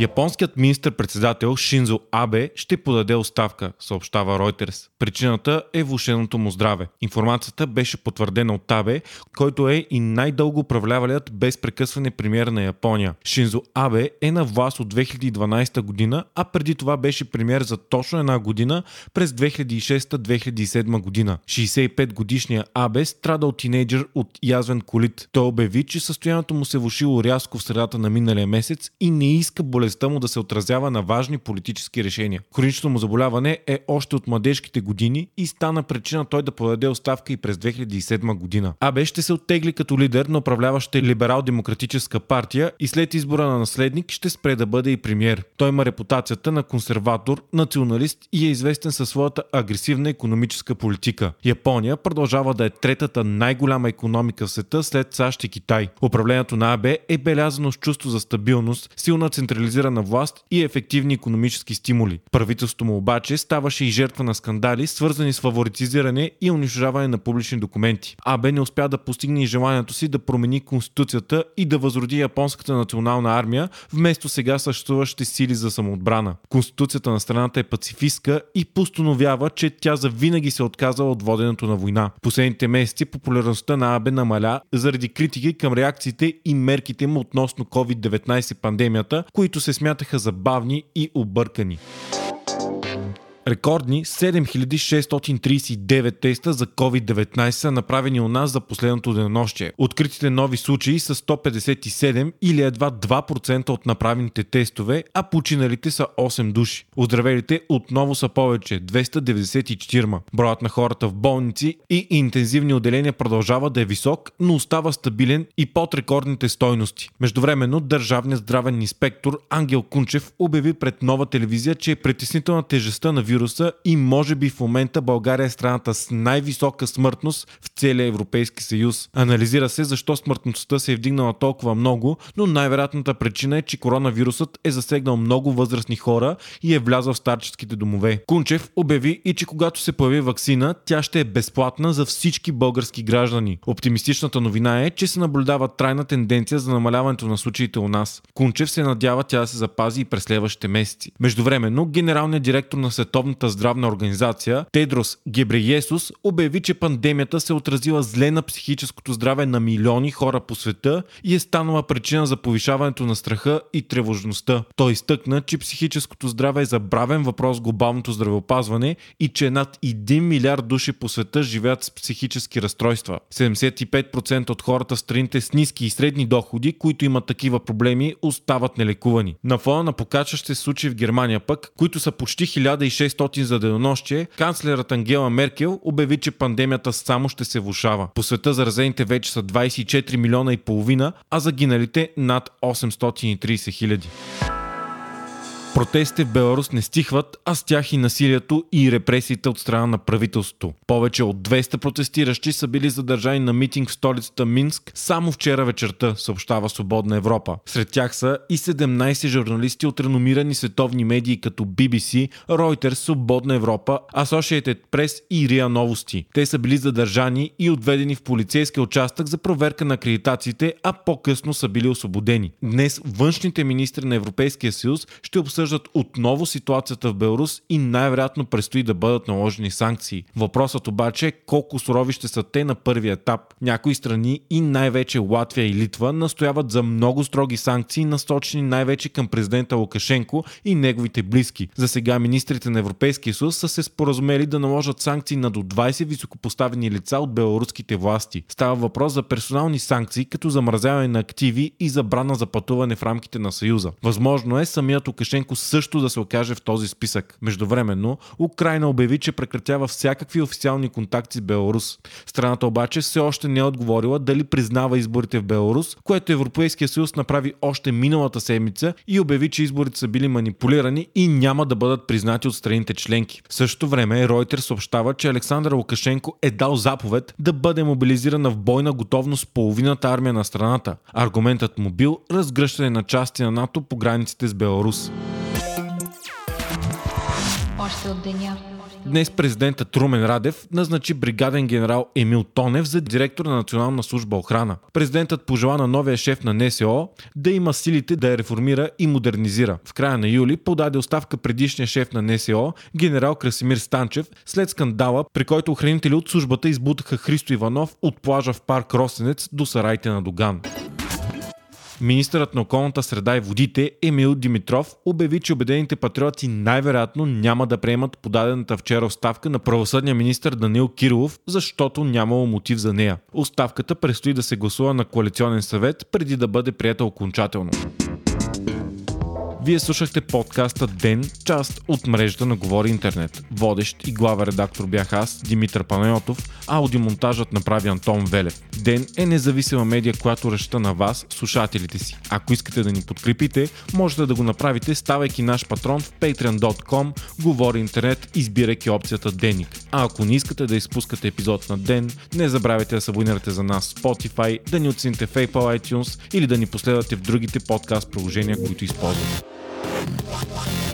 Японският министр-председател Шинзо Абе ще подаде оставка, съобщава Reuters. Причината е влушеното му здраве. Информацията беше потвърдена от Абе, който е и най-дълго управлявалият без прекъсване премьер на Япония. Шинзо Абе е на власт от 2012 година, а преди това беше премьер за точно една година през 2006-2007 година. 65 годишния Абе страда от тинейджър от язвен колит. Той обяви, че състоянието му се влушило рязко в средата на миналия месец и не иска болезнта болестта му да се отразява на важни политически решения. Хроничното му заболяване е още от младежките години и стана причина той да подаде оставка и през 2007 година. АБ ще се оттегли като лидер на управляваща либерал-демократическа партия и след избора на наследник ще спре да бъде и премьер. Той има репутацията на консерватор, националист и е известен със своята агресивна економическа политика. Япония продължава да е третата най-голяма економика в света след САЩ и Китай. Управлението на АБ е белязано с чувство за стабилност, силна централизация централизирана власт и ефективни економически стимули. Правителството му обаче ставаше и жертва на скандали, свързани с фаворитизиране и унищожаване на публични документи. АБ не успя да постигне и желанието си да промени конституцията и да възроди японската национална армия, вместо сега съществуващите сили за самоотбрана. Конституцията на страната е пацифистка и постановява, че тя завинаги се отказала от воденето на война. Последните месеци популярността на АБ намаля заради критики към реакциите и мерките му относно COVID-19 пандемията, които се се смятаха за бавни и объркани. Рекордни 7639 теста за COVID-19 са направени у нас за последното денонощие. Откритите нови случаи са 157 или едва 2% от направените тестове, а починалите са 8 души. Оздравелите отново са повече 294. Броят на хората в болници и интензивни отделения продължава да е висок, но остава стабилен и под рекордните стойности. Междувременно държавният здравен инспектор Ангел Кунчев обяви пред нова телевизия, че е притеснителна тежестта на вируса вируса и може би в момента България е страната с най-висока смъртност в целия Европейски съюз. Анализира се защо смъртността се е вдигнала толкова много, но най-вероятната причина е, че коронавирусът е засегнал много възрастни хора и е влязъл в старческите домове. Кунчев обяви и че когато се появи вакцина, тя ще е безплатна за всички български граждани. Оптимистичната новина е, че се наблюдава трайна тенденция за намаляването на случаите у нас. Кунчев се надява тя да се запази и през следващите месеци. Междувременно, генералният директор на Световната Световната здравна организация Тедрос Гебреесус обяви, че пандемията се отразила зле на психическото здраве на милиони хора по света и е станала причина за повишаването на страха и тревожността. Той изтъкна, че психическото здраве е забравен въпрос в глобалното здравеопазване и че над 1 милиард души по света живеят с психически разстройства. 75% от хората в страните с ниски и средни доходи, които имат такива проблеми, остават нелекувани. На фона на покачващите случаи в Германия пък, които са почти 1600 600 за денонощие, канцлерът Ангела Меркел обяви, че пандемията само ще се влушава. По света заразените вече са 24 милиона и половина, а загиналите над 830 хиляди. Протестите в Беларус не стихват, а с тях и насилието и репресиите от страна на правителството. Повече от 200 протестиращи са били задържани на митинг в столицата Минск само вчера вечерта, съобщава Свободна Европа. Сред тях са и 17 журналисти от реномирани световни медии като BBC, Reuters, Свободна Европа, Associated Press и РИА Новости. Те са били задържани и отведени в полицейски участък за проверка на акредитациите, а по-късно са били освободени. Днес външните министри на Европейския съюз ще обсъждат обсъждат отново ситуацията в Беларус и най-вероятно предстои да бъдат наложени санкции. Въпросът обаче е колко сурови ще са те на първи етап. Някои страни и най-вече Латвия и Литва настояват за много строги санкции, насочени най-вече към президента Лукашенко и неговите близки. За сега министрите на Европейския съюз са се споразумели да наложат санкции на до 20 високопоставени лица от беларуските власти. Става въпрос за персонални санкции, като замразяване на активи и забрана за пътуване в рамките на Съюза. Възможно е самият Лукашенко Лукашенко също да се окаже в този списък. Междувременно, Украина обяви, че прекратява всякакви официални контакти с Беларус. Страната обаче все още не е отговорила дали признава изборите в Беларус, което Европейския съюз направи още миналата седмица и обяви, че изборите са били манипулирани и няма да бъдат признати от страните членки. В същото време Ройтер съобщава, че Александър Лукашенко е дал заповед да бъде мобилизирана в бойна готовност половината армия на страната. Аргументът му бил разгръщане на части на НАТО по границите с Беларус. Още от деня. Днес президентът Румен Радев назначи бригаден генерал Емил Тонев за директор на Национална служба охрана. Президентът пожела на новия шеф на НСО да има силите да я реформира и модернизира. В края на юли подаде оставка предишния шеф на НСО, генерал Красимир Станчев, след скандала, при който охранители от службата избутаха Христо Иванов от плажа в парк Росенец до сарайте на Доган. Министърът на околната среда и водите Емил Димитров обяви, че обедените патриоти най-вероятно няма да приемат подадената вчера оставка на правосъдния министр Данил Кирилов, защото нямало мотив за нея. Оставката предстои да се гласува на коалиционен съвет преди да бъде прията окончателно. Вие слушахте подкаста Ден, част от мрежата на Говори Интернет. Водещ и глава редактор бях аз, Димитър Панайотов, аудиомонтажът направи Антон Велев. Ден е независима медия, която ръща на вас, слушателите си. Ако искате да ни подкрепите, можете да го направите, ставайки наш патрон в patreon.com, Говори Интернет, избирайки опцията Деник. А ако не искате да изпускате епизод на Ден, не забравяйте да се абонирате за нас в Spotify, да ни оцените в Apple iTunes или да ни последвате в другите подкаст приложения, които използвате. Yeah.